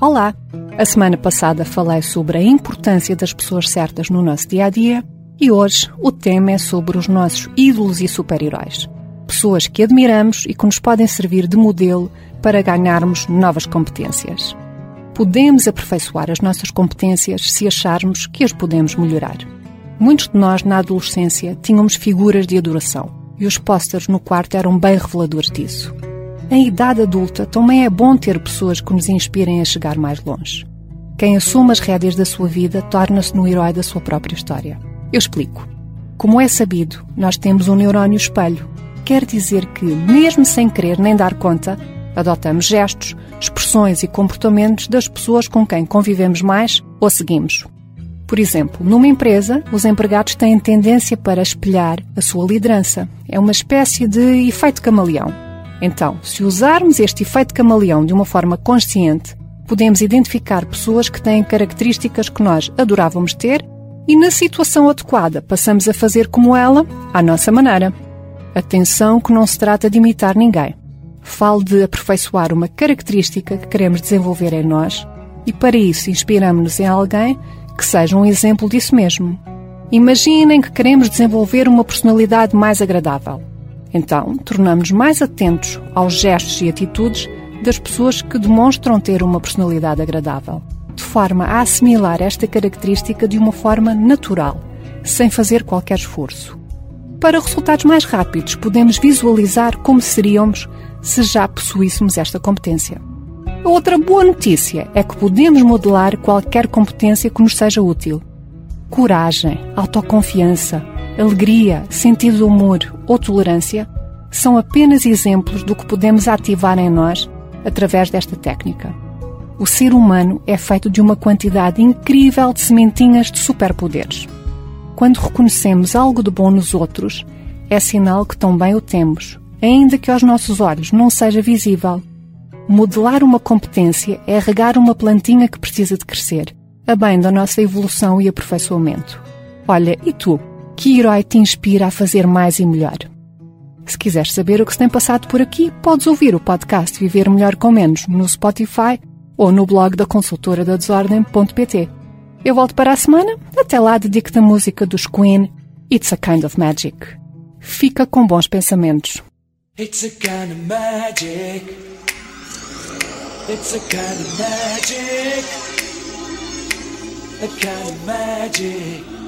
Olá! A semana passada falei sobre a importância das pessoas certas no nosso dia a dia e hoje o tema é sobre os nossos ídolos e super-heróis. Pessoas que admiramos e que nos podem servir de modelo para ganharmos novas competências. Podemos aperfeiçoar as nossas competências se acharmos que as podemos melhorar. Muitos de nós, na adolescência, tínhamos figuras de adoração e os pósteres no quarto eram bem reveladores disso. Em idade adulta, também é bom ter pessoas que nos inspirem a chegar mais longe. Quem assume as rédeas da sua vida torna-se no herói da sua própria história. Eu explico. Como é sabido, nós temos um neurónio espelho. Quer dizer que, mesmo sem querer nem dar conta, adotamos gestos, expressões e comportamentos das pessoas com quem convivemos mais ou seguimos. Por exemplo, numa empresa, os empregados têm tendência para espelhar a sua liderança. É uma espécie de efeito camaleão. Então, se usarmos este efeito camaleão de uma forma consciente, podemos identificar pessoas que têm características que nós adorávamos ter e, na situação adequada, passamos a fazer como ela, à nossa maneira. Atenção que não se trata de imitar ninguém. Falo de aperfeiçoar uma característica que queremos desenvolver em nós e, para isso, inspiramos-nos em alguém que seja um exemplo disso mesmo. Imaginem que queremos desenvolver uma personalidade mais agradável. Então, tornamos mais atentos aos gestos e atitudes das pessoas que demonstram ter uma personalidade agradável, de forma a assimilar esta característica de uma forma natural, sem fazer qualquer esforço. Para resultados mais rápidos, podemos visualizar como seríamos se já possuíssemos esta competência. A outra boa notícia é que podemos modelar qualquer competência que nos seja útil. Coragem, autoconfiança, alegria, sentido de humor ou tolerância são apenas exemplos do que podemos ativar em nós através desta técnica. O ser humano é feito de uma quantidade incrível de sementinhas de superpoderes. Quando reconhecemos algo de bom nos outros, é sinal que também o temos, ainda que aos nossos olhos não seja visível. Modelar uma competência é regar uma plantinha que precisa de crescer, a bem da nossa evolução e aperfeiçoamento. Olha, e tu? Que herói te inspira a fazer mais e melhor? Se quiseres saber o que se tem passado por aqui, podes ouvir o podcast Viver Melhor com Menos no Spotify ou no blog da consultora da desordem.pt. Eu volto para a semana. Até lá, dedico-te a música dos Queen, It's a Kind of Magic. Fica com bons pensamentos. It's a kind of magic. It's a kind of magic. A kind of magic.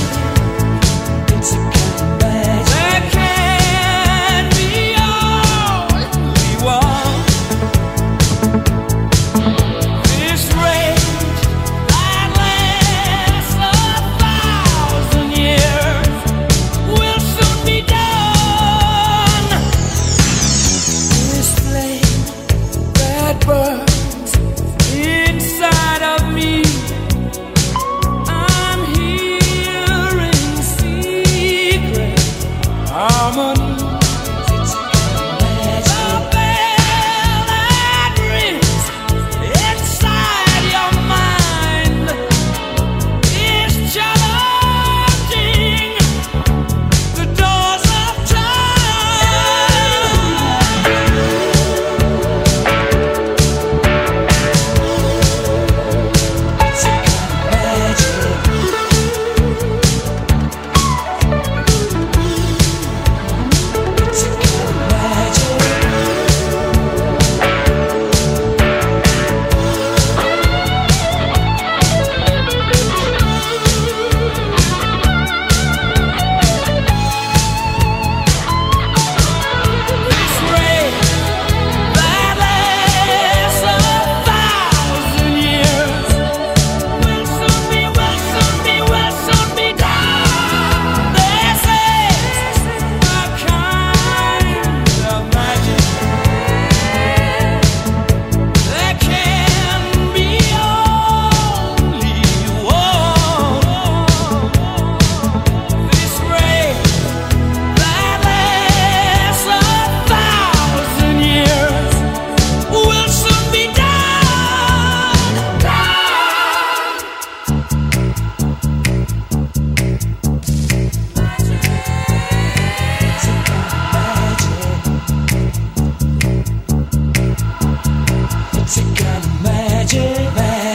Thank you.